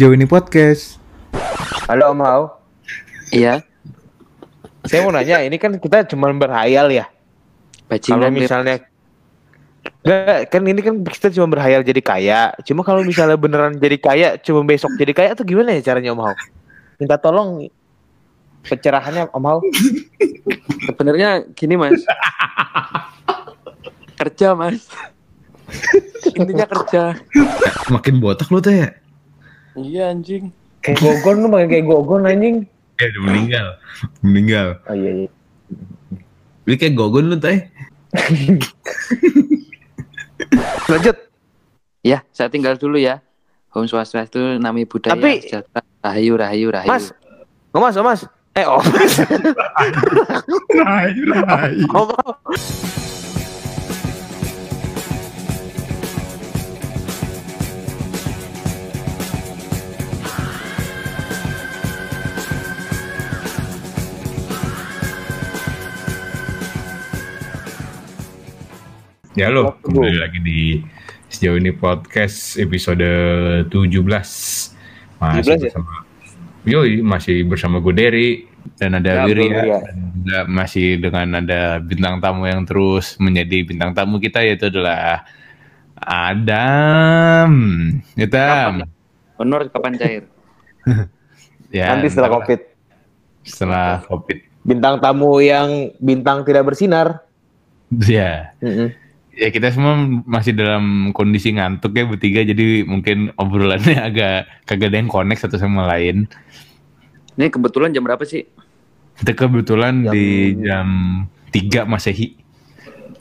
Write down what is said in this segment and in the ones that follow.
sejauh ini podcast. Halo Om Hao. Iya, Saya mau nanya, ini kan kita cuma berhayal ya. Kalau bajingan misalnya Enggak, kan ini kan kita cuma berhayal jadi kaya. Cuma kalau misalnya beneran jadi kaya, cuma besok jadi kaya tuh gimana ya caranya Om Hao? Minta tolong pencerahannya Om Hao. Sebenarnya gini mas, kerja mas. Intinya kerja. Makin botak lu teh. Iya anjing. Kayak gogon lu pakai kayak gogon anjing. Ya udah meninggal. Meninggal. Oh iya iya. Lu kayak gogon lu teh. Lanjut. Ya, saya tinggal dulu ya. Om Swastiastu, Nami Budaya, Tapi- Sejahtera, Rahayu, Rahayu, Rahayu. Mas. Oh Mas, oh Mas. Eh Om. Rahayu, rahayu. Om Ya lo, kembali lagi di sejauh ini podcast episode 17. Masih 17 ya? bersama Yoi, masih bersama gue Derry dan ada Ya, Wiri Bro, ya. ya. Dan juga masih dengan ada bintang tamu yang terus menjadi bintang tamu kita yaitu adalah Adam. Adam. Honor kapan cair? Ya, Nanti setelah. Covid. Setelah Covid. Bintang tamu yang bintang tidak bersinar. Ya. Mm-mm. Ya kita semua masih dalam kondisi ngantuk ya bertiga jadi mungkin obrolannya agak kagak ada yang connect satu sama lain. Ini kebetulan jam berapa sih? Kita kebetulan Jam- di jam 3 Masehi.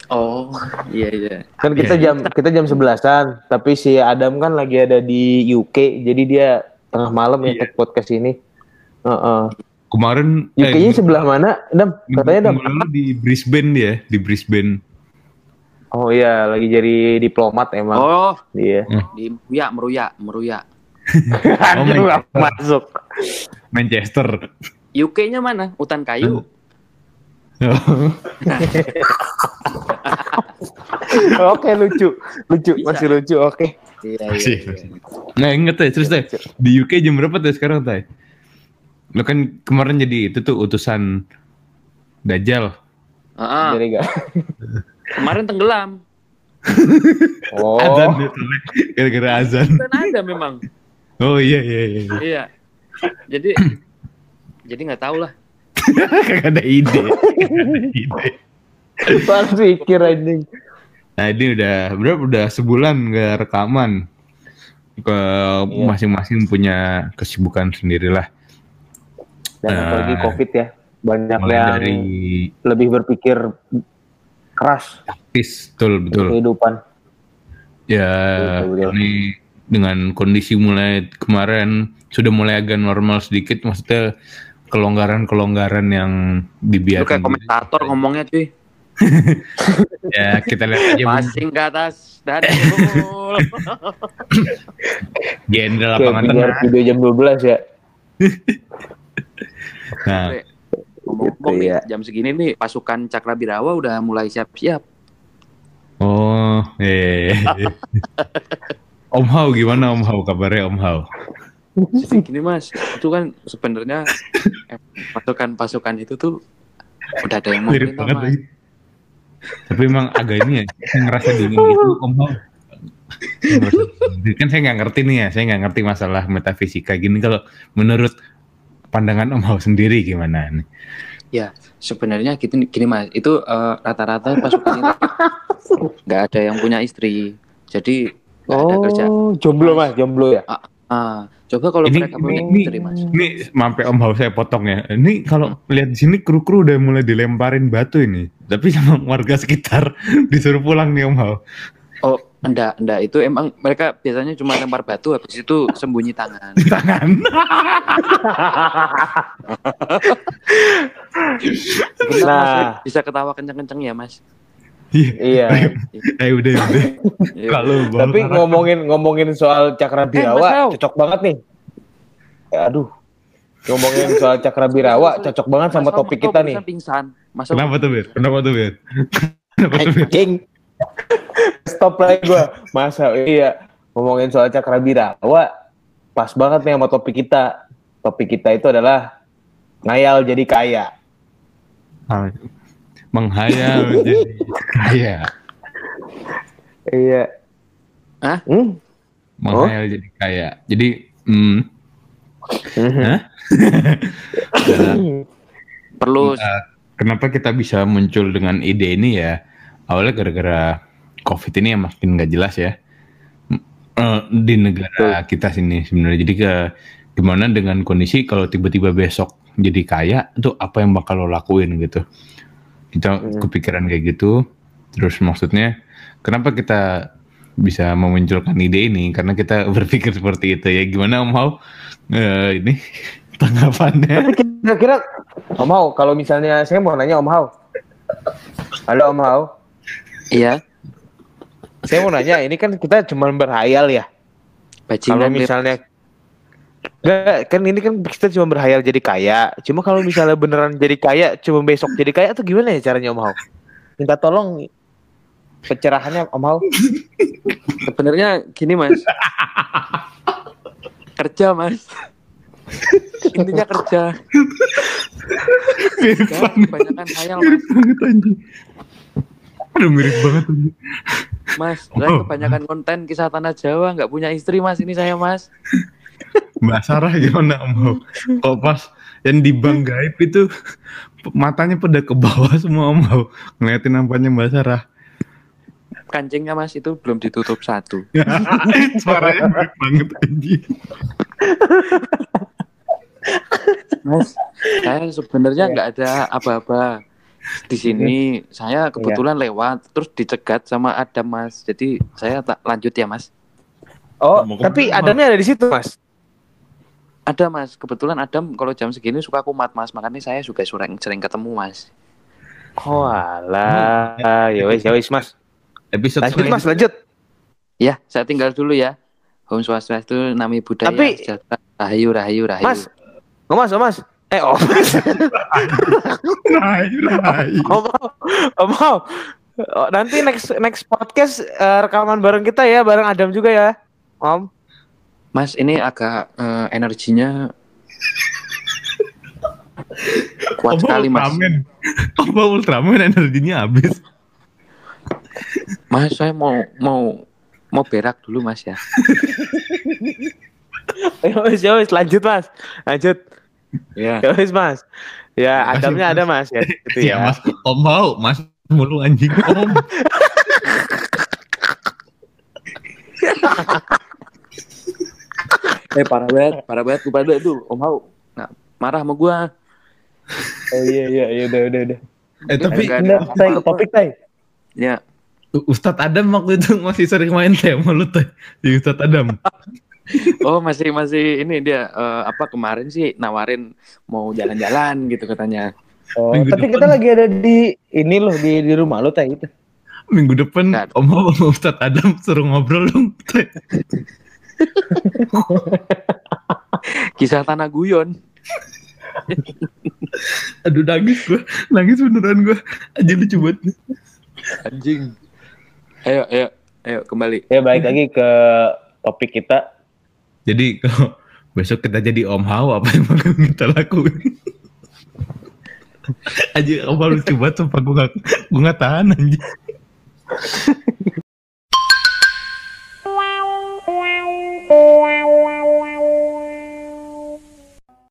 Oh, iya iya. Kan kita Iya. jam kita jam sebelasan, tapi si Adam kan lagi ada di UK, jadi dia tengah malam ya Iya. take podcast ini. Heeh. Kemarin UK-nya sebelah mana? Adam, katanya Adam. di Brisbane dia, di Brisbane. Oh iya, lagi jadi diplomat emang Oh, dia. di Meruya, Meruya, Meruya. Nggak God. masuk. Manchester. UK-nya mana? Hutan kayu. Oke, lucu. Lucu, Bisa. masih lucu. Oke. Iya, Masih, iya. masih. Nah inget ya, terus teh di UK jam berapa tuh sekarang teh? Lo kan kemarin jadi itu tuh utusan Dajjal. Ah, ah. Jadi enggak. kemarin tenggelam. Oh. Azan gara-gara azan. Dan ada memang. Oh iya iya iya. iya. Iya. Jadi jadi nggak tahu lah. Kagak ada ide. Kagak ada ide. Pas pikir anjing. Nah ini udah berapa udah sebulan nggak rekaman. Ke Iya. masing-masing punya kesibukan sendirilah. Dan Nah. apalagi Covid ya. Banyak yang dari lebih berpikir keras praktis, betul betul. kehidupan. Ya Betul, betul. ini dengan kondisi mulai kemarin sudah mulai agak normal sedikit, maksudnya kelonggaran-kelonggaran yang Lu dibiarkan. kayak komentator ngomongnya cuy. Ya kita lihat aja Bu. Passing ke atas dan gol. jenderal lapangan tengah. video jam 12 ya. Nah, Ngomong-ngomong Gitu, nih, ya. jam segini nih pasukan Cakrabirawa udah mulai siap-siap. oh, eh. Om Hao gimana Om Hao kabarnya Om Hao? Jadi gini mas, itu kan sebenarnya eh, pasukan-pasukan itu tuh udah ada yang mau banget mas. lagi. Tapi emang agak ini ya, saya ngerasa dingin gitu Om Hao. Kan saya nggak ngerti nih ya, saya nggak ngerti masalah metafisika gini. Kalau menurut pandangan Om Hao sendiri gimana nih? Sebenarnya gitu gini mas, itu eh, rata-rata pasukan itu nggak ada yang punya istri, jadi nggak ada kerja. Oh, jomblo mas, jomblo ya. Ah, coba kalau Ini- mereka punya ini- istri mas. Ini sampai Om Hao saya potong ya. Ini kalau lihat di sini kru-kru udah mulai dilemparin batu ini. Tapi sama warga sekitar disuruh pulang nih Om Hao. Oh, enggak, enggak itu emang mereka biasanya cuma lempar batu habis itu sembunyi tangan. Di tangan. Benar, Nah. Mas, bisa ketawa kenceng-kenceng ya mas. Iya. Eh udah udah. Iya. Kalau Tapi ngomongin ngomongin soal Cakra Mas Birawa Hao. cocok banget nih. Ya, aduh. Ngomongin soal Cakra Birawa cocok banget sama topik kita nih. Pingsan. Mas Al, Kenapa tuh Bir? Kenapa tuh Bir? Kenapa tuh Bir? Stop lagi gua. Masa iya ngomongin soal Cakra Birawa pas banget nih sama topik kita. Topik kita itu adalah ngayal jadi kaya. Ah, Menghayal jadi kaya. Iya. Hah? Hmm? Menghayal jadi kaya. Jadi, hmm, Mhm. Hah? Perlu Eh, kenapa kita bisa muncul dengan ide ini ya? Awalnya gara-gara COVID ini yang makin nggak jelas ya M- eh, di negara kita sini sebenarnya. Jadi ke gimana dengan kondisi kalau tiba-tiba besok jadi kaya, itu apa yang bakal lo lakuin gitu? Kita Hmm. kepikiran kayak gitu. Terus maksudnya kenapa kita bisa memunculkan ide ini? Karena kita berpikir seperti itu ya. Gimana Om Hao? Eh, ini tanggapannya? Tapi kira-kira Om Hao, kalau misalnya saya mau nanya Om Hao. Halo Om Hao. iya Saya mau nanya, ini kan kita cuma berhayal ya. Kalau misalnya Enggak, kan ini kan kita cuma berhayal jadi kaya. Cuma kalau misalnya beneran jadi kaya, cuma besok jadi kaya tuh gimana ya caranya Om Hao? Minta tolong pencerahannya Om Hao. sebenarnya gini mas kerja mas intinya kerja Mirip banget. kebanyakan hayal Mirip mas banget anjing. Aduh mirip banget anjing. Mas saya kebanyakan konten kisah tanah Jawa nggak punya istri mas ini saya mas Mbak Sarah gimana Om Hao? Kok pas yang di bank gaib itu matanya pada ke bawah semua Om Hao. Ngeliatin nampaknya Mbak Sarah. kancingnya mas itu belum ditutup satu Suaranya mirip banget anjing. mas saya sebenarnya nggak ada apa-apa di sini saya kebetulan lewat terus dicegat sama Adam mas jadi saya tak lanjut ya mas Oh, tapi ke mana, Adamnya ada di situ, Mas. ada mas kebetulan Adam kalau jam segini suka kumat mas makanya saya juga sering sering ketemu mas Oh, alah. Ya wis, ya wis, Mas. Episode Lanjut, Mas, lanjut. ya saya tinggal dulu ya Om Swastiastu nami budaya Tapi- sejahtera rahayu rahayu rahayu Mas. Oh, Mas, oh, Mas. Eh, oh, Mas. Rai, rai. Om. Om Hao. Oh, nanti next next podcast eh, rekaman bareng kita ya, bareng Adam juga ya. Om. Mas ini agak eh, energinya kuat Om sekali mas Ultraman. Om Ultraman energinya habis. Mas saya mau mau mau berak dulu mas ya ya wis, lanjut, Mas. Lanjut. Ya Ya wis, Mas. Ya, Adamnya ada, Mas ya. Gitu Iya ya. Mas. Om Hao, Mas mulu anjing Om. eh parah banget parah banget gue pada tuh Om Hao nah, marah sama gua Oh iya iya iya udah udah udah. Eh tapi Enggak tay ke topik tay. ya Ustadz Adam waktu itu masih sering main tema lu tuh. Si Ustadz Adam. Oh masih masih ini dia eh, apa kemarin sih nawarin mau jalan-jalan gitu katanya Oh, Minggu tapi depan. kita lagi ada di ini loh di di rumah lu tay itu. Minggu depan Nggak. Om Hao sama Ustadz Adam suruh ngobrol dong. Kisah tanah guyon Aduh nangis gua. Nangis beneran gua. Aja lucu banget. anjing ayo ayo ayo kembali Ya baik lagi ke topik kita. Jadi kalau besok kita jadi Om Hao apa yang bakal kita lakuin? Aja Om Hao lucu banget sumpah gue gak, gue gak tahan anjing.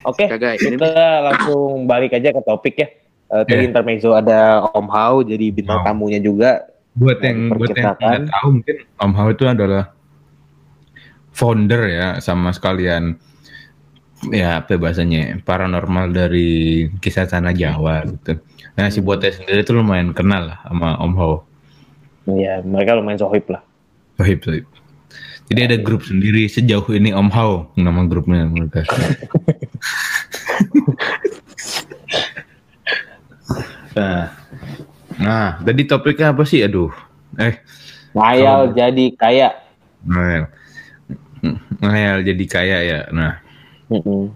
Oke, ini- kita langsung balik aja ke topik ya. Eh, tadi Iya. intermezzo ada Om Hao jadi bintang Wow. tamunya juga. Buat yang buat yang nggak tahu mungkin Om Hao itu adalah founder ya sama sekalian ya apa bahasanya paranormal dari kisah tanah Jawa gitu. Nah si Bote sendiri tuh lumayan kenal lah sama Om Hao. Ya, mereka lumayan sohib lah. Sohib, sohib. Jadi ada grup sendiri sejauh ini Om Hao nama grupnya mereka. nah, nah, tadi topiknya apa sih? Aduh, eh, Ngayal jadi kaya. ngayal, ngayal jadi kaya ya. Nah, Mm-mm.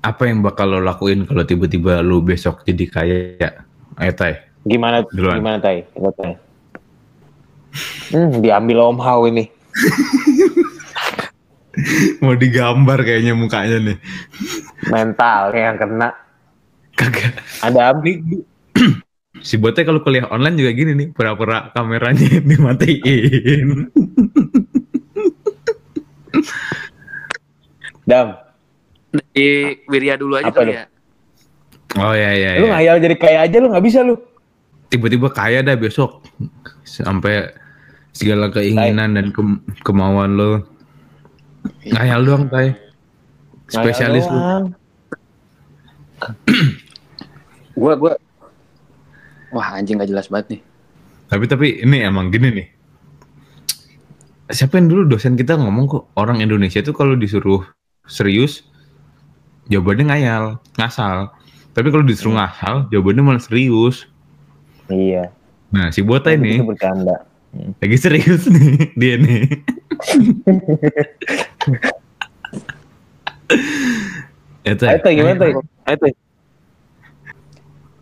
apa yang bakal lo lakuin kalau tiba-tiba lo besok jadi kaya? Ayo Tay. Gimana Duluan. gimana tay? Coba, tay. Hmm, diambil Om Hao ini. Mau digambar kayaknya mukanya nih. Mental yang kena. Kagak. Ada Nih, si botnya kalau kuliah online juga gini nih, pura-pura kameranya dimatiin. Dam. Di Wirya dulu aja Apa kali lu? ya. Oh ya ya. Lu ya. ngayal jadi kaya aja lu nggak bisa lu. Tiba-tiba kaya dah besok. Sampai segala keinginan dan ke- kemauan lo. Ngayal doang, Tay. Spesialis lu. Gua gua Wah, anjing gak jelas banget nih. Tapi tapi ini emang gini nih. Siapa yang dulu dosen kita ngomong kok orang Indonesia tuh kalau disuruh serius jawabannya ngayal, ngasal. Tapi kalau disuruh ngasal, jawabannya malah serius. Iya. Nah, si Bota ini Itu bercanda. lagi serius nih dia nih. Itu Tay, gimana Tay.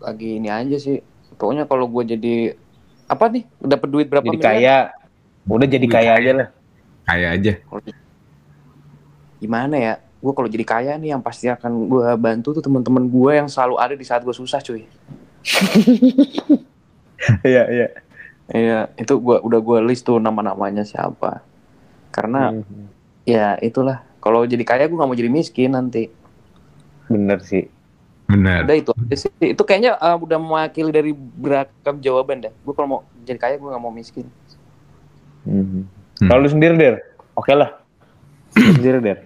Lagi ini aja sih. Pokoknya kalau gua jadi apa nih? Dapat duit berapa Jadi miliar? kaya. Udah jadi kaya kaya. aja lah. Kayak aja. Gimana ya? Gue kalau jadi kaya nih yang pasti akan gua bantu tuh teman-teman gua yang selalu ada di saat gua susah, cuy. Iya, iya. Iya, itu gua udah gua list tuh nama-namanya siapa. Karena Hmm, ya itulah. Kalau jadi kaya gue nggak mau jadi miskin nanti. Bener sih. Benar. Udah itu aja sih. Itu kayaknya uh, udah mewakili dari beragam jawaban dah. Gue kalau mau jadi kaya gue nggak mau miskin. Hmm. Hmm. Kalau lu sendiri, Der? Oke lah. Lu sendiri, Der.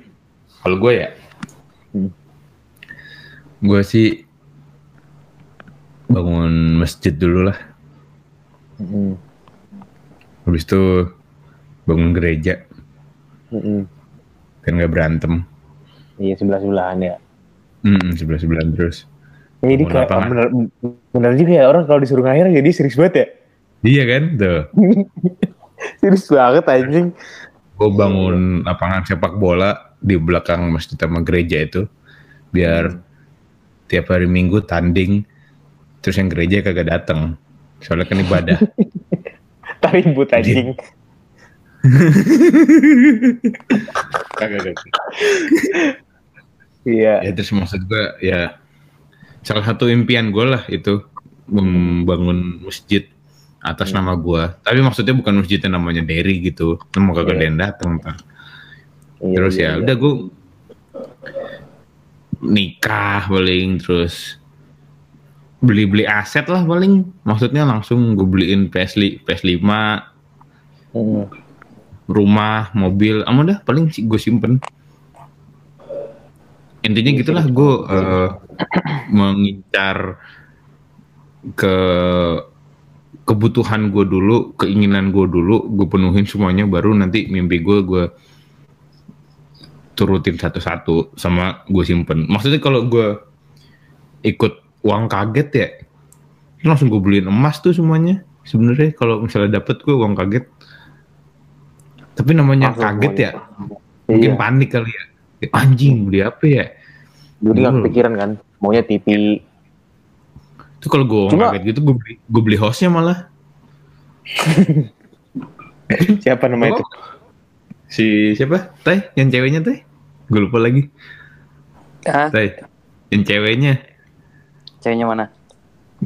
Kalau gue ya, Hmm. gue sih bangun masjid dulu lah. Hmm. Habis itu bangun gereja, Hmm. kan nggak berantem. Iya, sebelah-sebelahan ya. Hmm, sebelah sebelahan terus. Ya, Jadi kayak bener, bener juga ya orang kalau disuruh ngayal jadi serius banget ya. Iya kan, tuh. Serius banget anjing. Gue bangun lapangan sepak bola di belakang masjid sama gereja itu, biar tiap hari Minggu tanding. Terus yang gereja kagak datang, soalnya kan ibadah. Tapi but anjing. kagak kagak. Iya. ya terus maksud gue ya salah satu impian gue lah itu membangun masjid atas nama gue tapi maksudnya bukan masjid yang namanya Derry gitu. Mau kagak yang datang ntar. Iya, terus iya, ya iya. udah gue nikah paling terus beli-beli aset lah paling. Maksudnya langsung gue beliin PS li- PS5 Hmm. rumah mobil aman dah paling gue simpen. Intinya gitulah gue eh, mengincar ke kebutuhan gue dulu keinginan gue dulu gue penuhin semuanya baru nanti mimpi gue gue turutin satu-satu sama gue simpen maksudnya kalau gue ikut uang kaget ya langsung gue beliin emas tuh semuanya sebenarnya kalau misalnya dapet gue uang kaget tapi namanya Langsung kaget ya semuanya. mungkin Iya. panik kali ya anjing beli apa ya Jadi nggak Dulu. kepikiran kan. Maunya TV. Itu kalau gue kaget gitu gue beli gue beli hostnya malah. Siapa nama itu? si siapa? Teh yang ceweknya Teh gue lupa lagi. Ah, Teh yang ceweknya. Ceweknya mana?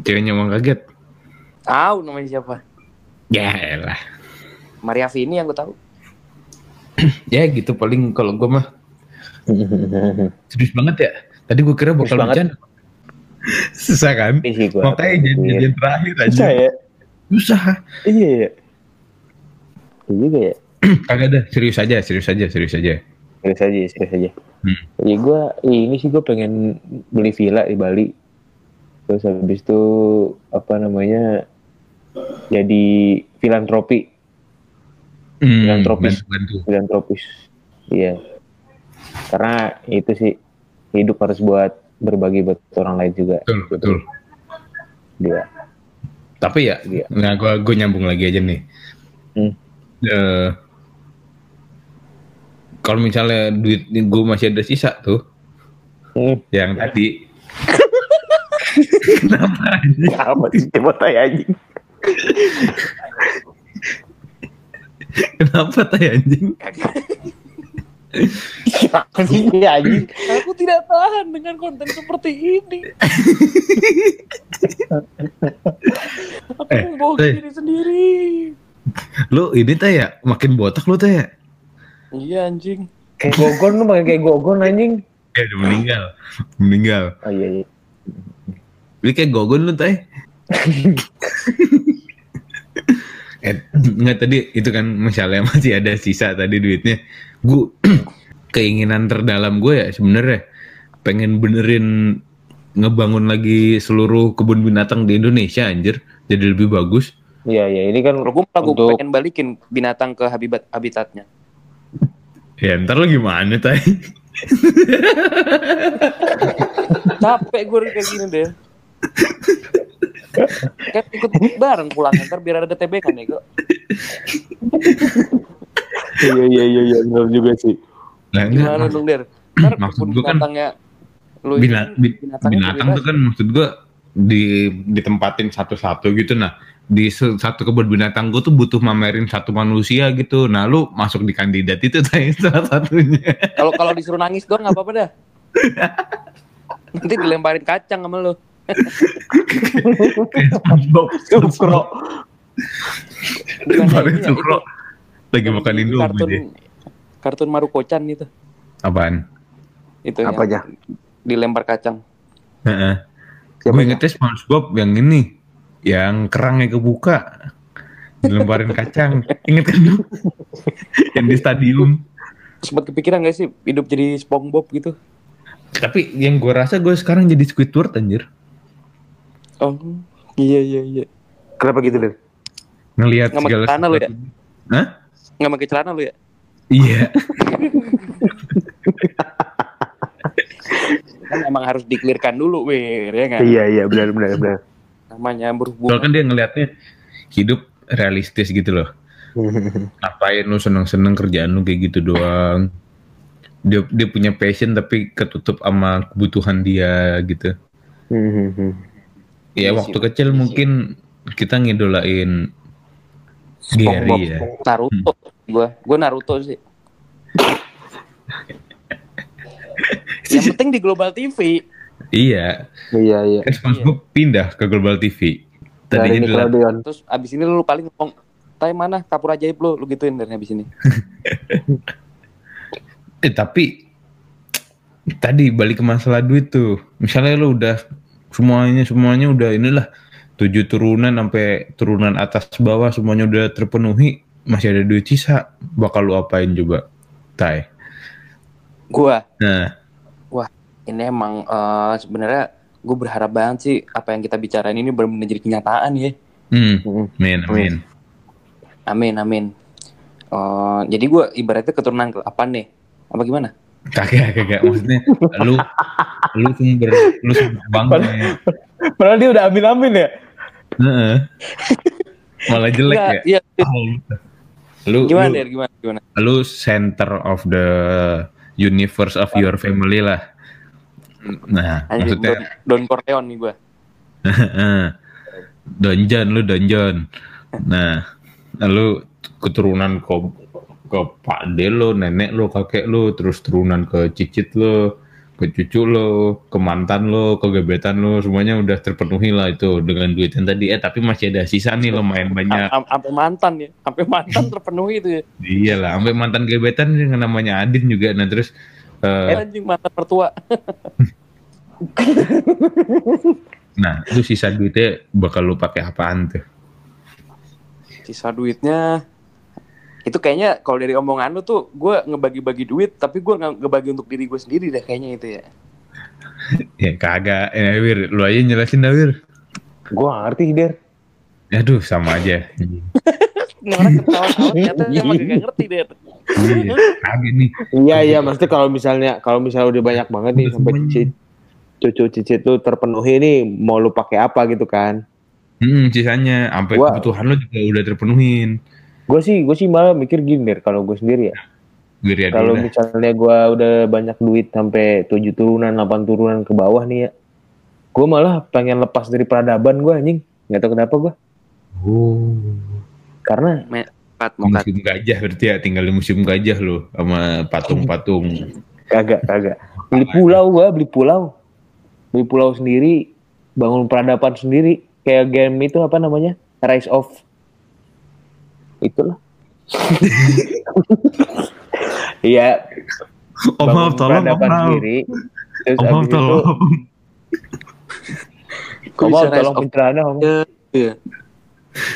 ceweknya uang kaget. Tahu namanya siapa? ya elah. Maria Vini yang gue tahu. ya gitu paling kalau gue mah. Serius banget ya? Tadi gue kira bakal bercanda susah kan makanya janjian terakhir aja Susah ya. susah Iya ya. Iya juga ya. kagak ada serius aja serius aja serius aja Serius aja, serius aja. Hmm. Ya gue, ini sih gue pengen beli villa di Bali. Terus habis itu apa namanya jadi filantropi, hmm, Filantropis. bantu. filantropis. Iya. Karena itu sih hidup harus buat berbagi buat orang lain juga. betul betul Dia. tapi ya Iya. nah gue gue nyambung lagi aja nih Hmm. Eh, kalau misalnya duit gue masih ada sisa tuh Hmm. yang tadi kenapa anjing? Apa sih coba tanya anjing? kenapa tadi anjing Ini anjing? Aku tidak tahan dengan konten seperti ini. Aku Eh, membohongi eh. diri sendiri. Lu ini teh ya makin botak lu teh ya. Iya anjing. Kayak gogon lu pakai kayak gogon anjing. Ya udah meninggal. Meninggal. Oh iya iya. Lu kayak gogon lu teh. eh, enggak tadi itu kan misalnya masih ada sisa tadi duitnya. Gue keinginan terdalam gue ya sebenarnya pengen benerin ngebangun lagi seluruh kebun binatang di Indonesia anjir jadi lebih bagus. Iya iya ini kan gue malah gue Untuk- pengen balikin binatang ke habitat habitatnya. Ya ntar lu gimana tay? Capek gue kayak gini deh. Kayak ikut bareng pulang ntar biar ada TB kan ya kok. iya iya iya iya benar juga sih. Enggak, Gimana dong Der? Ntar Maksud gua kan binatangnya lu Bina- binatang bebas. tuh kan maksud gua di ditempatin satu-satu gitu nah di satu kebun binatang gua tuh butuh mamerin satu manusia gitu nah lu masuk di kandidat itu salah satunya Kalau kalau disuruh nangis doang nggak apa-apa dah. Nanti dilemparin kacang sama lu. SpongeBob Sukro. Ya, Sukro lagi makan Indomie kartun dia. kartun Maruko-chan itu. apaan Itu Apa yang dilempar kacang. Heeh. Siapa gue ingetnya SpongeBob yang ini yang kerangnya kebuka dilemparin kacang inget kan lu yang di stadium Sempat kepikiran gak sih hidup jadi SpongeBob gitu? tapi yang gue rasa gue sekarang jadi Squidward anjir Oh, iya iya iya. Kenapa gitu deh? ngelihat Nggak segala pakai celana lu ya? Hah? Nggak pakai celana lu ya? Iya. Kan emang harus diklirkan dulu, Wir, ya kan? Iya iya benar benar benar. Namanya Soalnya berhubungan. kan dia ngelihatnya hidup realistis gitu loh. Ngapain lu seneng-seneng kerjaan lu kayak gitu doang. Dia dia punya passion tapi ketutup sama kebutuhan dia gitu. Ya Iya waktu kecil iya sih. mungkin kita ngidolain SpongeBob. Gary ya. Naruto. Gua, gua Naruto sih. Yang penting di Global TV. Iya, Iya iya. kan SpongeBob pindah ke Global TV. Tadinya di Nickelodeon. Terus abis ini lu paling ngomong, tay mana kapur ajaib lu, lu gituin dari abis ini. Eh tapi tadi balik ke masalah duit tuh. Misalnya lu udah semuanya semuanya udah inilah tujuh turunan sampai turunan atas bawah semuanya udah terpenuhi, masih ada duit sisa, bakal lu apain coba? Tai. Gua, Nah, ini emang eh, sebenarnya gue berharap banget sih apa yang kita bicarain ini benar-benar jadi kenyataan ya. hmm, amin, amin. Amin, amin. Eh, jadi gue ibaratnya keturunan ke apa nih? Apa gimana? Kagak, kagak. Maksudnya lu lu sumber lu sumber bangga. Padahal dia udah amin amin ya. Heeh. Malah jelek ya. iya. Lu Gimana, lu, Der? Gimana? Gimana? lu center of the universe of your family lah. Nah, maksudnya Don, Don Corleone nih gue. Heeh. donjon lu donjon. Nah, lu keturunan ke ke Pak De lo, nenek lo, kakek lo, terus turunan ke cicit lo, ke cucu lo, ke mantan lo, ke gebetan lo, semuanya udah terpenuhi lah itu dengan duit yang tadi. Eh tapi masih ada sisa nih lumayan banyak. Am- Sampai mantan ya, sampai mantan terpenuhi itu ya. Iya lah, sampai mantan gebetan yang namanya Adin juga. Nah terus eh, Eh, anjing mantan mertua. nah itu sisa duitnya bakal lu pakai apaan tuh? Sisa duitnya itu kayaknya kalau dari omongan lu tuh gue ngebagi-bagi duit tapi gue nggak ngebagi untuk diri gue sendiri deh kayaknya itu ya Ya kagak, eh, Wir, lu aja jelasin dah Wir. Gua gak ngerti Der. Aduh sama aja. ini orang ketawa-tawa ternyata emang gak ngerti deh Iya, kagak nih. Iya iya maksudnya kalau misalnya kalau misalnya udah banyak banget nih sampai cicit cucu cicit lu terpenuhi nih mau lu pakai apa gitu kan. Hmm, sisanya sampai kebutuhan lo juga udah terpenuhin. Gue sih gue sih malah mikir gini Der kalau gue sendiri ya. Kalau misalnya gue udah banyak duit sampai tujuh turunan, 8 turunan ke bawah nih ya. Gue malah pengen lepas dari peradaban gue anjing. Gak tau kenapa gue. Oh. Karena mokat Museum gajah berarti ya tinggal di museum gajah lo sama patung-patung. Kagak, kagak. Beli pulau gua, beli pulau. Beli pulau sendiri, bangun peradaban sendiri. Kayak game itu apa namanya? Rise of Itulah. Iya, Om bangun Maaf, tolong Om Maaf. sendiri. Terus Om Maaf, tolong. Bisa Maaf, tolong pencerahannya, Om. Iya.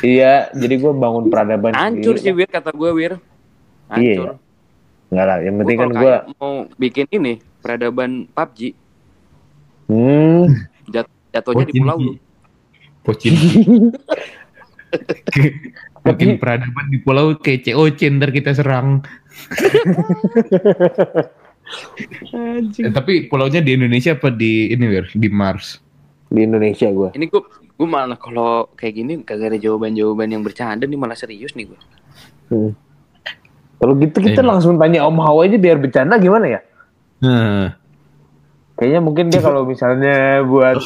Iya, jadi gua bangun peradaban hancur sih. Wir kata gue Wir Iya. hancur Enggak lah, yang penting Gua kan kayak mau bikin ini peradaban PUBG hmm, jatuhnya di Pocin. pulau lu Pocin. Makin peradaban di pulau kayak COC ntar kita serang. Eh, tapi pulaunya di Indonesia apa di ini Wir? Di Mars? di Indonesia gua. ini gue gue malah kalau kayak gini kagak ada jawaban-jawaban yang bercanda nih malah serius nih gue Hmm. Kalau gitu kita Iya. langsung tanya Om Hawa aja biar bercanda gimana ya? Nah, Kayaknya mungkin dia kalau misalnya buat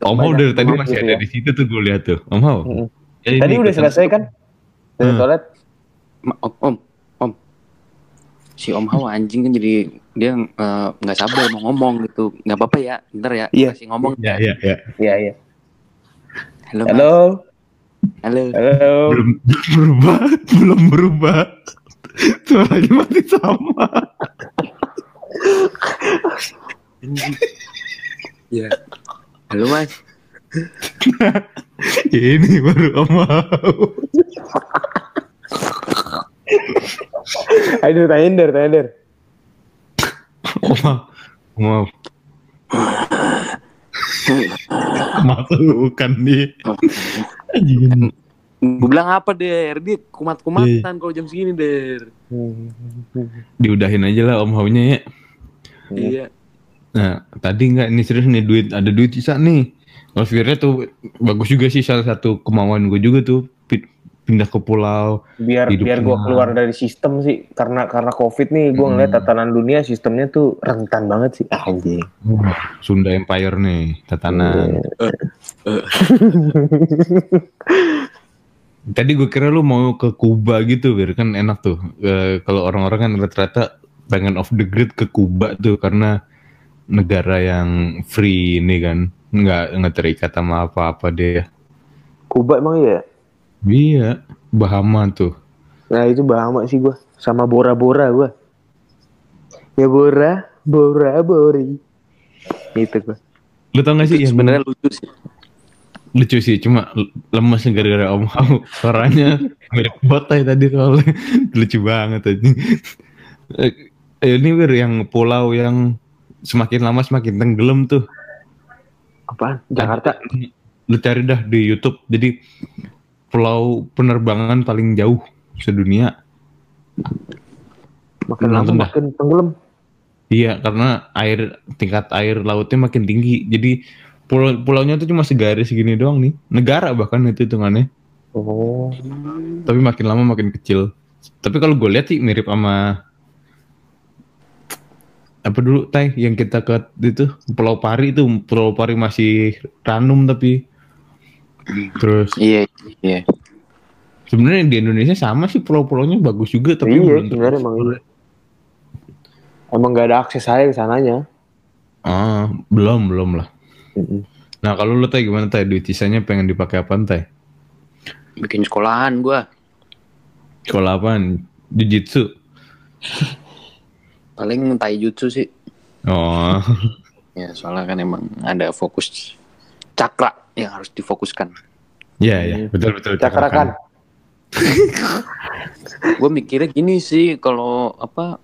Om Hao Banyak dari tadi banget masih ada ya. di situ tuh gue lihat tuh. Om Hao. Mm. Ini tadi udah selesai kan dari Hmm. toilet? Ma- om om om si om Hawa anjing kan jadi dia eh, nggak sabar mau ngomong gitu nggak apa-apa ya ntar ya Iya. kasih ngomong Ya, ya, ya. Iya iya. halo. Halo, halo halo. Belum berubah, belum berubah. Suaranya masih sama. ya halo mas Ini baru Om Hao. Ayo tanya der, tanya der. Om Hao. Om Hao. Masuk kan nih. Gue bilang apa der dia kumat-kumatan kalau jam segini der Diudahin aja lah Om Hao-nya ya. iya Nah, tadi nggak ini serius nih duit ada duit sisa nih. Kalau Firnya tuh bagus juga sih salah satu kemauan gue juga tuh pi- pindah ke pulau. Biar Hidup biar gua tenang. keluar dari sistem sih karena karena covid nih gua ngeliat Hmm. tatanan dunia sistemnya tuh rentan banget sih. Ah, anjing. Sunda Empire nih tatanan. Tadi gue kira lu mau ke Kuba gitu, biar kan enak tuh. Eh, kalau orang-orang kan rata-rata pengen off the grid ke Kuba tuh karena negara yang free ini kan, nggak nggak terikat sama apa-apa dia. Kuba emang iya. Iya, Bahama tuh. Nah itu Bahama sih gua sama Bora Bora gua. Ya Bora, Bora Bori. Itu gua. Lu tau gak sih yang sebenarnya lucu sih lucu sih, cuma lemes gara-gara Om Hao. Suaranya mirip botai tadi soalnya. lucu banget tadi. Eh, ini Wir yang pulau yang semakin lama semakin tenggelam tuh. Apaan? Jakarta. Lu cari dah di YouTube. Jadi pulau penerbangan paling jauh sedunia. Makin lama makin tenggelam. Iya, karena air tingkat air lautnya makin tinggi. Jadi pulau pulaunya tuh cuma segaris segini doang nih. Negara bahkan itu hitungannya. Oh. Tapi makin lama makin kecil. Tapi kalau gue lihat sih mirip sama apa dulu tay yang kita ke itu? Pulau Pari itu Pulau Pari masih ranum tapi. Terus iya iya. sebenarnya di Indonesia sama sih pulau-pulaunya bagus juga tapi iya, belum sebenarnya emang. Emang gak ada akses saya ke sananya. ah belum belum lah. Mm-mm. nah kalau lu tay gimana tay duit sisanya pengen dipakai apa tay bikin sekolahan gua. Sekolah apaan jujitsu paling taijutsu sih. Oh. Ya soalnya kan emang ada fokus cakra yang harus difokuskan. Iya iya. Betul betul Cakrakan. gue mikirnya gini sih kalau apa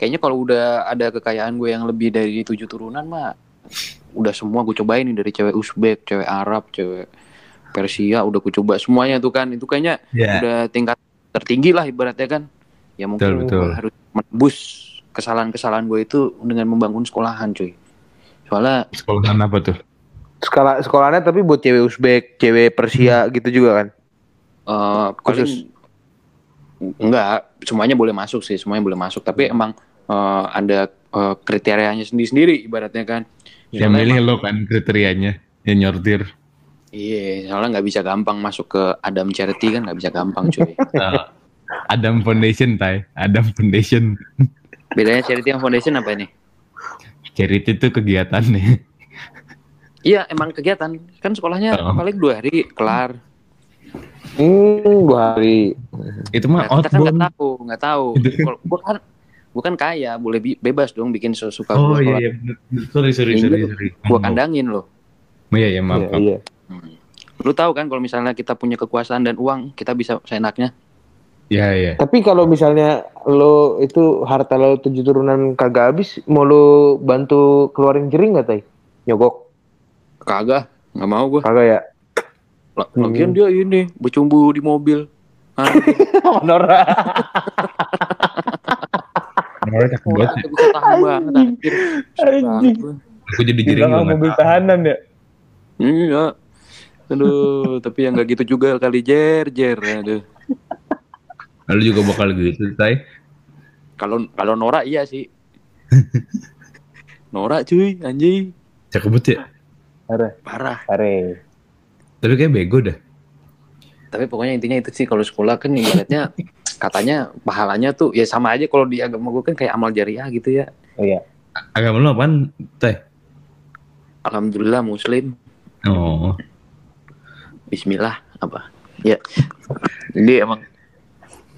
kayaknya kalau udah ada kekayaan gue yang lebih dari tujuh turunan mah udah semua gue cobain nih dari cewek Uzbek, cewek Arab, cewek Persia udah gue coba semuanya tuh kan. Itu kayaknya Iya. udah tingkat tertinggi lah ibaratnya kan. Ya mungkin Betul, betul. harus menebus kesalahan-kesalahan gue itu dengan membangun sekolahan cuy soalnya sekolahan apa tuh Sekolah sekolahnya tapi buat cewek Uzbek, cewek Persia gitu juga kan. eh Khusus. paling- enggak semuanya boleh masuk sih semuanya boleh masuk tapi emang eh, ada eh, kriterianya sendiri-sendiri ibaratnya kan yang Soalnya milih lo kan kriterianya yang nyortir Iya, soalnya nggak bisa gampang masuk ke Adam Charity kan nggak bisa gampang cuy. Adam Foundation, Tai. Adam Foundation. Bedanya Charity yang Foundation apa ini? Charity itu kegiatan nih. Iya, emang kegiatan. Kan sekolahnya Oh. paling dua hari kelar. Hmm, dua hari. Itu mah Nah, kita kan nggak outbound. tahu, nggak tahu. Kalau gua kan gua kan kaya, boleh bi- bebas dong bikin sesuka Oh gua. iya, iya. Sorry, sorry, Iya, sorry, sorry. Gua Oh, kandangin loh. Iya, iya, maaf. Iya, maaf. iya. Hmm. Lu tahu kan kalau misalnya kita punya kekuasaan dan uang, kita bisa seenaknya. Iya, iya. Tapi kalau misalnya lo itu harta lo tujuh turunan kagak habis, mau lo bantu keluarin jering nggak tay? Nyogok? Kagak, nggak mau gua. Kagak ya? Lah, Hmm. Lagian dia ini bercumbu di mobil. Ah, Nora. Nora cakep banget banget Anjing. banget. Aku jadi belakang juga mobil tahanan ya? Iya. Aduh, tapi yang nggak gitu juga kali jer jer. Aduh. Lalu juga bakal gitu, Tai. Kalau kalau Nora iya sih. Nora cuy, anjing. Cakep banget ya. Are, Parah. are. Tapi kayak bego dah. Tapi pokoknya intinya itu sih kalau sekolah kan ibaratnya katanya pahalanya tuh ya sama aja kalau di agama gue kan kayak amal jariah gitu ya. Oh iya. Agama lu apaan, Teh? Alhamdulillah muslim. Oh. Bismillah apa? Ya. Jadi emang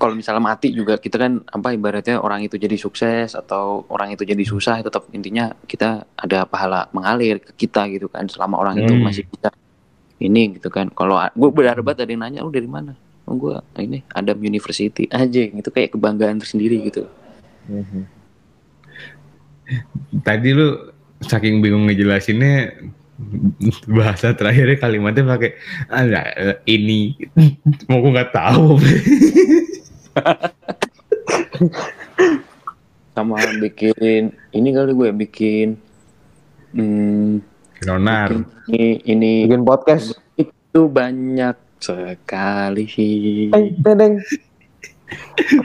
kalau misalnya mati juga kita kan apa ibaratnya orang itu jadi sukses atau orang itu jadi susah tetap intinya kita ada pahala mengalir ke kita gitu kan selama orang itu Hmm. masih bisa ini gitu kan. Kalau gue berharap banget ada yang nanya lu dari mana? Oh gue ini Adam University aja itu kayak kebanggaan tersendiri gitu. Mhm. Tadi lu saking bingung ngejelasinnya bahasa terakhirnya kalimatnya pakai ada ini mau gue nggak tahu Sama bikin ini kali gue bikin hmm, Nonar ini ini. Bikin podcast. itu banyak sekali. Tedeng.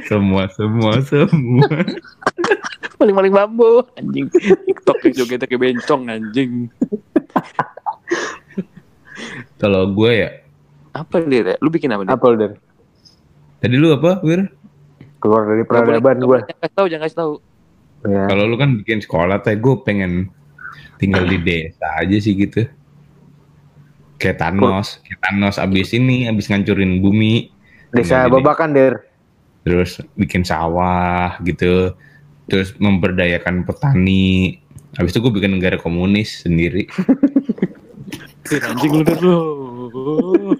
semua semua semua. Maling-maling bambu anjing. TikTok jogetnya kayak bencong anjing. Kalau gue ya. Apa dia lu bikin apa dia Apa udah? Tadi lu apa Wir? Keluar dari peradaban gue. jangan kasih tahu jangan kasih tahu. Ya. kalau lu kan bikin sekolah teh gue pengen tinggal di desa aja sih gitu. Kayak Thanos. Kayak Thanos abis ini abis ngancurin bumi. Desa babakan der. terus bikin sawah gitu. Terus memberdayakan petani. Habis itu gue bikin negara komunis sendiri. Anjing lu lu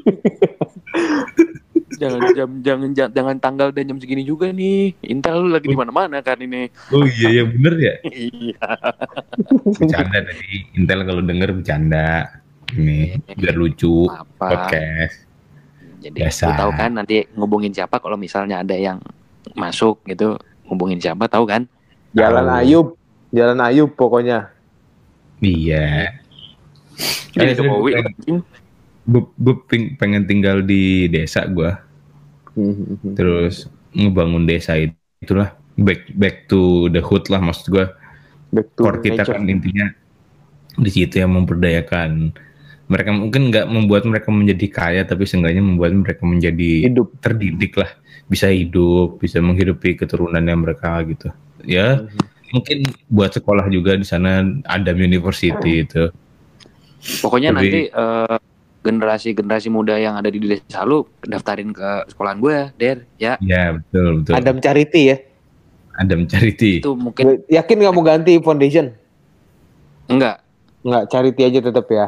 jangan jam jangan jangan, jangan tanggal dan jam segini juga nih. Intel lu lagi di mana-mana kan ini. Oh iya ya bener ya? Iya. Bercanda tadi. Intel kalau denger bercanda. Ini biar lucu. Apa podcast. Jadi Biasa. lu tahu kan nanti ngubungin siapa kalau misalnya ada yang masuk gitu ngubungin siapa tahu kan? Jalan Tahu. Ayub. Jalan Ayub pokoknya. iya. Jadi Eh, Jokowi gue pengen tinggal di desa gue Mhm. terus ngebangun desa itu itulah. Back back to the hood lah maksud gue Back to core kita nature. kan intinya di situ yang memberdayakan mereka. Mungkin nggak membuat mereka menjadi kaya tapi seenggaknya membuat mereka menjadi hidup. terdidik lah. Bisa hidup bisa menghidupi keturunannya mereka gitu. Ya mungkin buat sekolah juga di sana Adam University itu. Pokoknya Tapi- nanti eh, generasi-generasi muda yang ada di desa lu daftarin ke sekolahan gue der ya ya betul betul Adam Charity ya. Adam Charity itu mungkin Yakin nggak mau ganti foundation? enggak Nggak, Charity aja tetap ya.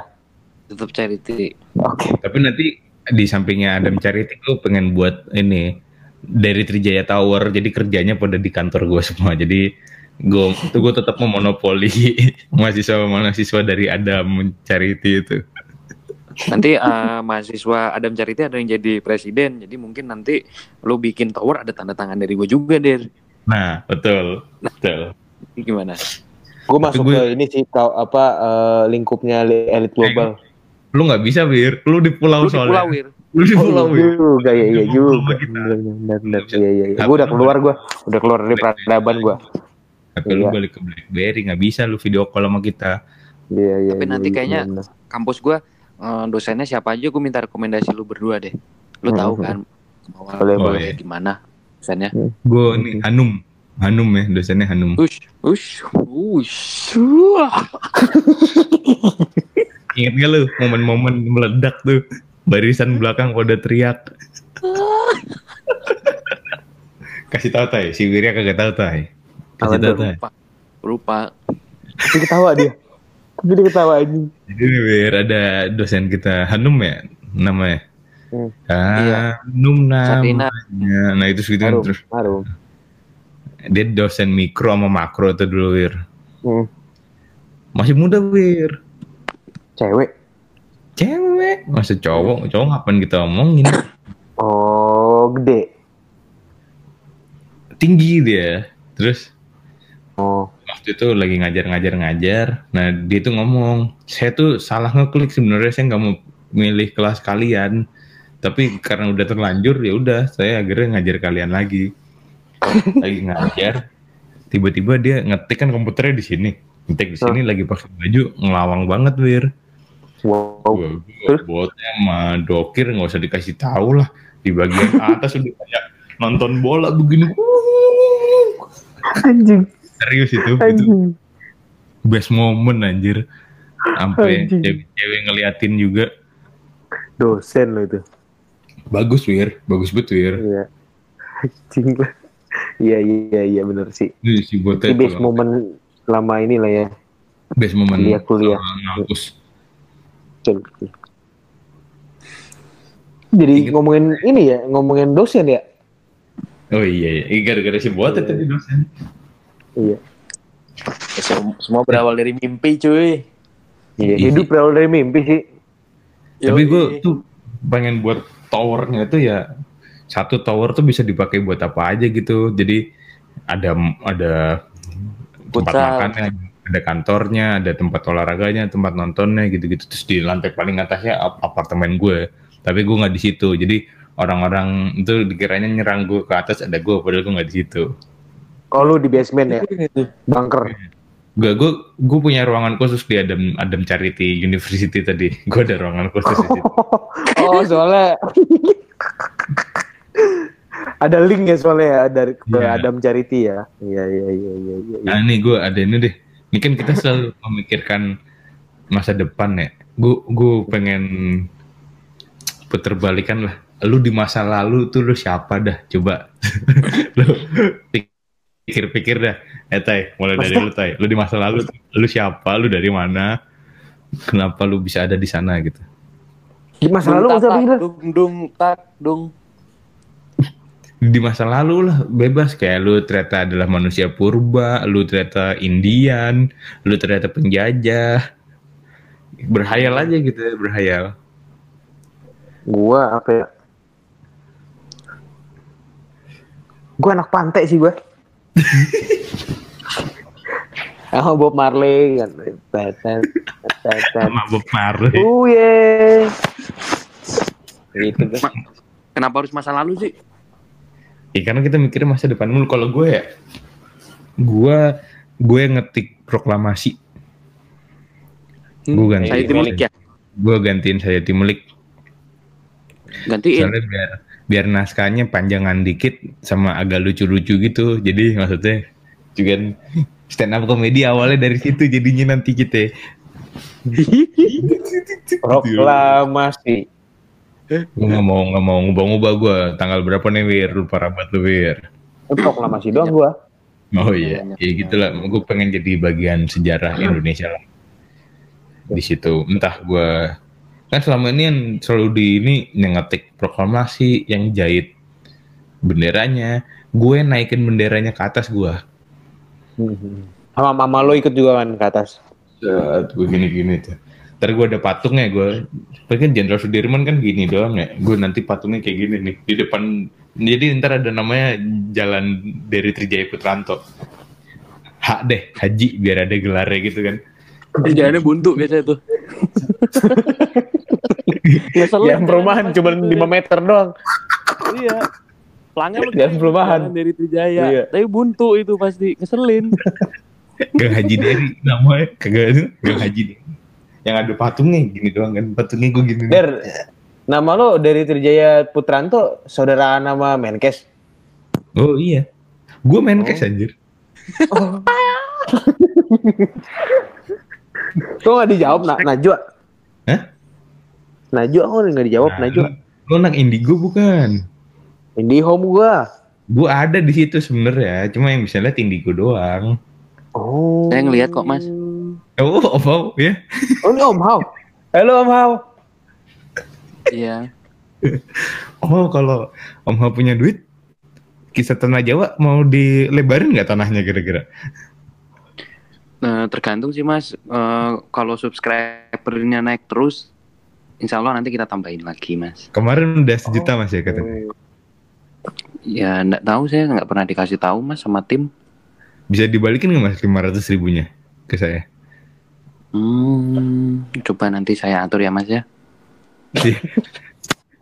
tetap charity Oke. tapi nanti di sampingnya Adam Charity gue pengen buat ini dari Trijaya Tower jadi kerjanya pada di kantor gue semua jadi gue tuh gue tetap memonopoli mahasiswa mahasiswa dari Adam Charity itu nanti eh, mahasiswa Adam Charity ada yang jadi presiden jadi mungkin nanti lu bikin tower ada tanda tangan dari gue juga der nah betul betul Ini gimana Gue masuk gue- ke ini sih kau apa eh, lingkupnya li- elit global. lu nggak bisa wir lu di pulau lu di soalnya pulau wir lu di pulau Oh, wir juga ya iya juga. bener. Bisa. Iya iya iya. Gue udah keluar gue, udah keluar dari peradaban gue. tapi lu Iya. balik ke BlackBerry nggak bisa lu video call sama kita Iya iya. Tapi iya, nanti iya, kayaknya kampus gue eh, dosennya siapa aja gue minta rekomendasi lu berdua deh. Lu tahu kan awal Boleh, Oh, boleh. iya. gimana dosennya. Gue nih Hanum, Hanum ya dosennya Hanum. Ush, ush, ush. Wah. Ingat gak lu momen-momen meledak tuh barisan belakang pada teriak. Kasih tahu tay, si Wirya kagak tahu tay. Kasih tahu tay. Lupa. Lupa. Tapi ketawa dia. Dia ketawa ini. Jadi nih, Wir, ada dosen kita Hanum ya namanya. Hmm. Hanum Sabrina. namanya. Nah itu segitu kan terus harum. dia dosen mikro sama makro tuh dulu Wir. Hmm. Masih muda Wir. Cewek. Cewek, masa cowok, cowok ngapain kita omongin? Oh, gede. Tinggi dia. Terus Oh. Waktu itu lagi ngajar-ngajar-ngajar. Nah dia tuh ngomong, saya tuh salah ngeklik sebenarnya saya nggak mau milih kelas kalian. Tapi karena udah terlanjur ya udah saya akhirnya ngajar kalian lagi. lagi ngajar, tiba-tiba dia ngetik kan komputernya di sini. Ngetik di sini lagi pakai baju ngelawang banget wir. Wow. Gua botnya sama dokir nggak usah dikasih tahu lah di bagian atas udah kayak nonton bola begini. Anjing. Serius itu, itu Anjing. best moment anjir sampai cewek-cewek ngeliatin juga Dosen lo itu. bagus wir bagus betul wir Iya. Anjing lah. Iya, iya, iya bener sih. Ini si best tuh moment selama ini lah ya. best moment Kuliah-kuliah. sama ngampus Betul, betul. Jadi Ingat. ngomongin ini ya, ngomongin dosen ya. oh iya iya gara-gara si botnya tadi dosen Iya. Ya, sem- semua berawal dari mimpi cuy. Iya, Iya. hidup berawal dari mimpi sih. tapi gue tuh pengen buat towernya tuh ya satu tower tuh bisa dipakai buat apa aja gitu jadi ada ada tempat Futsal. makannya ada kantornya ada tempat olahraganya tempat nontonnya gitu-gitu terus di lantai paling atasnya ap- apartemen gue tapi gue nggak di situ jadi orang-orang itu dikiranya nyerang gue ke atas ada gue padahal gue nggak di situ Kalau lu di basement ya, bunker. gue gue gue punya ruangan khusus di Adam Adam Charity University tadi gue ada ruangan khusus di situ oh, soalnya ada link ya soalnya ya dari ke Iya. Adam Charity ya. Iya, iya, iya, iya, iya. iya. Nah ini gue ada ini deh. Ini kan kita selalu memikirkan masa depan ya. Gue gue pengen puter balikan lah. Lu di masa lalu tuh lu siapa dah? Coba. lu pikir-pikir dah. Eh Tay, mulai dari lu Tay. Lu di masa lalu lu siapa? Lu dari mana? Kenapa lu bisa ada di sana gitu? Di masa lalu tak, pikir. dung dung tak dung. Di masa lalu lah bebas kayak lu ternyata adalah manusia purba, lu ternyata Indian, lu ternyata penjajah. Berhayal aja gitu, ya, berhayal. Gua apa ya? Gua anak pantai sih gua. Oh, Bob Marley kan. Sama Bob Marley. Oh yeah. Gitu kan. Kenapa harus masa lalu sih? Ya karena kita mikirnya masa depan mulu. Kalau gue ya, gue gue ngetik proklamasi. Gue ganti. Saya Timulik ya. Gue gantiin saya Timulik. Gantiin. Soalnya biar biar naskahnya panjangan dikit sama agak lucu-lucu gitu. Jadi maksudnya juga stand up komedi awalnya dari situ jadinya nanti kita. Proklamasi. Gue nggak mau nggak mau ngubah-ngubah gue tanggal berapa nih Wir lupa rabat lu Wir. Proklamasi doang gua. Oh iya, ya gitulah. Gue pengen jadi bagian sejarah Indonesia lah. Di situ, entah gue kan selama ini yang selalu di ini yang ngetik proklamasi, yang jahit benderanya, gue naikin benderanya ke atas gue. Sama mama lo ikut juga kan ke atas. Gue gini-gini tuh. Ntar gue ada patungnya gue. Tapi kan Jenderal Sudirman kan gini doang ya. Gue nanti patungnya kayak gini nih di depan. Jadi ntar ada namanya Jalan dari Trijaya Putranto. Hak deh, Haji biar ada gelarnya gitu kan. Jalannya buntu biasa itu. Yang perumahan cuma 5 meter doang. Iya. Pelanggan lu Jalan perumahan. dari Trijaya. Iya. Tapi buntu itu pasti ngeselin. Gang Haji Deri namanya kagak itu Gang Haji Deri. yang ada patungnya gini doang kan patungnya gue gini Der, nama lo dari Trijaya Putranto, saudara nama Menkes. oh iya gue main Oh. anjir Oh. Kok gak dijawab, Na Najwa? Hah? Najwa kok nggak dijawab, Nah, Najwa? lo anak indigo bukan Indihome gua. gue ada di situ sebenarnya cuma yang bisa lihat indigo doang Oh. Saya ngeliat kok, Mas. oh apa ya Oh, ini Om Hao. Halo Om Hao. Iya. oh kalau om Hao punya duit kisah tanah Jawa mau dilebarin nggak tanahnya kira-kira Nah, tergantung sih mas. Eh, kalau subscribernya naik terus, insya Allah nanti kita tambahin lagi mas. kemarin udah sejuta mas ya katanya Ya nggak tahu saya nggak pernah dikasih tahu mas sama tim. bisa dibalikin nggak mas 500 ribunya ke saya Hmm, coba nanti saya atur ya mas ya. Iya.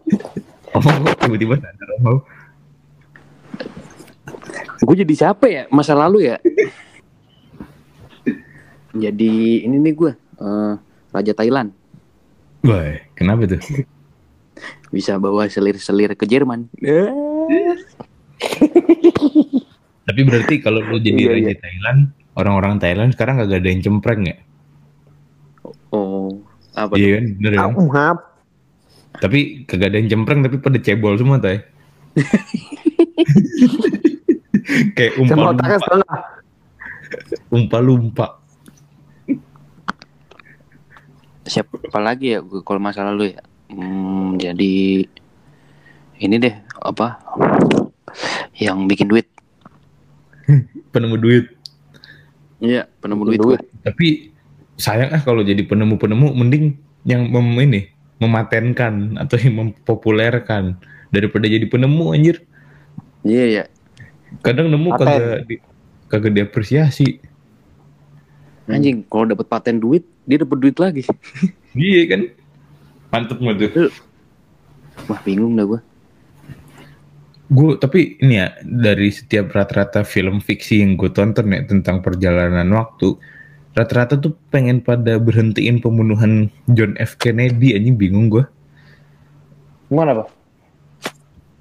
oh tiba-tiba sadar Hao Gue jadi siapa ya? Masa lalu ya? jadi ini nih gue, eh, Raja Thailand. Wah, kenapa tuh? Bisa bawa selir-selir ke Jerman. Tapi berarti kalau lu jadi Iya, raja Thailand, orang-orang Thailand sekarang gak ada yang cempreng ya? Oh, apa? Iya kan, bener kan? Hao. Tapi kagak ada yang cempreng tapi pada cebol semua tay. Kayak Sama umpa otaknya lumpa, setengah. umpa lumpa. Siapa lagi ya gue kalau masa lalu ya? Hmm, jadi ini deh apa? Yang bikin duit. Penemu duit. Iya, penemu duit. Duit. Tapi sayang ah kalau jadi penemu-penemu mending yang mem ini mematenkan atau yang mempopulerkan daripada jadi penemu anjir. Iya ya. Kadang nemu Paten. kagak di, kagak diapresiasi. Anjing, kalau dapat paten duit, dia dapat duit lagi. Iya kan? Mantep mah tuh. Wah, bingung dah gue. Gue tapi ini ya dari setiap rata-rata film fiksi yang gue tonton ya tentang perjalanan waktu rata-rata tuh pengen pada berhentiin pembunuhan John F Kennedy anjing bingung gue Gimana, Pak?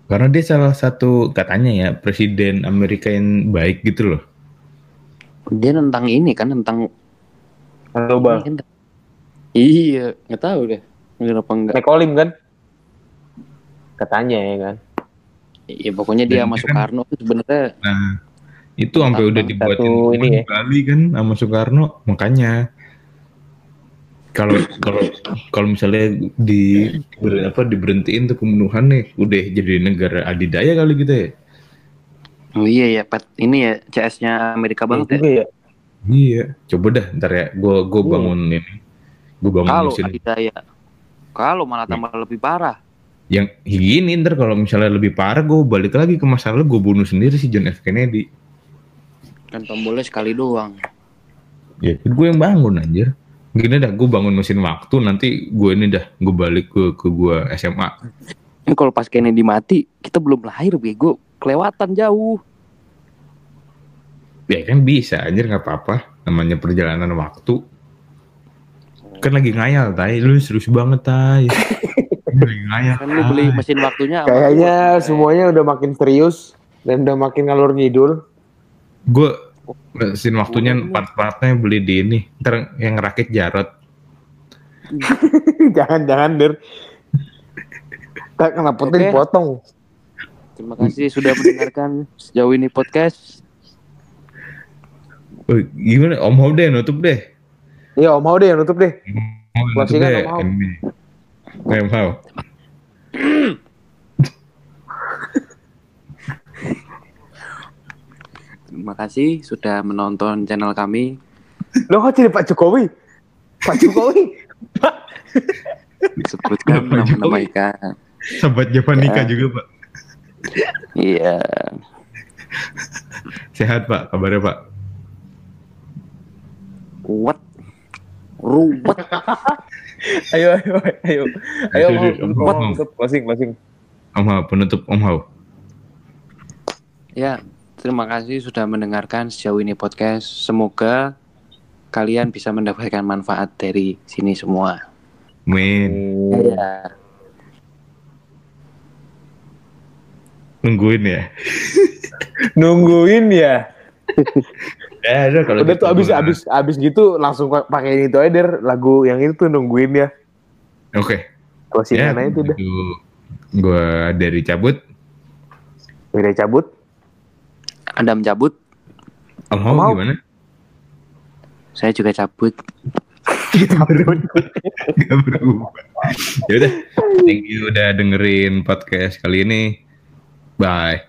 karena dia salah satu katanya ya presiden Amerika yang baik gitu loh Dia tentang ini kan tentang Halo, Bang. Ini kan- Iya, nggak tahu deh. Bener apa enggak? Nekolim kan? Katanya ya kan. Iya, pokoknya dia Dan sama kan- Soekarno tuh sebenarnya nah itu sampai udah dibuatin ini di ya. Bali kan sama Soekarno makanya kalau kalau kalau misalnya di ber- apa diberhentiin tuh pembunuhan nih udah jadi negara adidaya kali gitu ya Oh iya ya, Pet. Ini ya CS-nya Amerika banget ya. Ya. Iya, coba dah ntar ya, gue gue Iya. bangun ini, gue bangun Kalau mesin adidaya. Kalau malah tambah lebih parah. yang gini ntar kalau misalnya lebih parah gue balik lagi ke masa lalu gue bunuh sendiri si John F Kennedy. Kan tombolnya sekali doang. Ya, gue yang bangun anjir. Gini dah, gue bangun mesin waktu nanti gue ini dah gue balik ke ke gue SMA. Ini kalau pas Kennedy mati, kita belum lahir bego. Kelewatan jauh. Ya kan bisa anjir nggak apa-apa, namanya perjalanan waktu. Kan lagi ngayal tay, lu serius banget tay. lagi ngayal. Kan lu beli mesin waktunya Kayaknya semuanya udah makin serius dan udah makin ngalur ngidul. Gue mesin waktunya part-partnya beli di ini, ntar yang rakit Jarot. Jangan-jangan der. Tak kenapa Oke. dipotong? Terima kasih sudah mendengarkan sejauh ini podcast. Oh, gimana? Om Hao deh, nutup deh. Iya, Om Hao deh yang nutup deh. Om Closingan. Om Hao. Ini. Oke, Om Hao. Terima kasih sudah menonton channel kami. Lo kok jadi Pak Jokowi? Pak Jokowi? Disebutkan Pak Jokowi. nama-nama ikan. Sahabat Javanika Ya. juga, Pak. Iya. Sehat, Pak. Kabarnya, Pak. Kuat. Ruwet. ayo, ayo, ayo. Ayo, Hao, tutup. Closing, closing. Om Hao, penutup Om Hao. Ya, terima kasih sudah mendengarkan sejauh ini podcast. Semoga kalian bisa mendapatkan manfaat dari sini semua. Min, Iya. nungguin ya. Nungguin ya. Ya udah kalau Udah gitu tuh abis gua- abis abis gitu langsung pa- pakai itu aja Der. lagu yang itu tuh nungguin ya. Oke. Closingan aja itu udah. Gue dari cabut. Udah cabut. Adam cabut, Om Hao Om Hao. gimana? saya juga cabut. Gak berubah. Ya udah. Thank you udah dengerin podcast kali ini. Bye.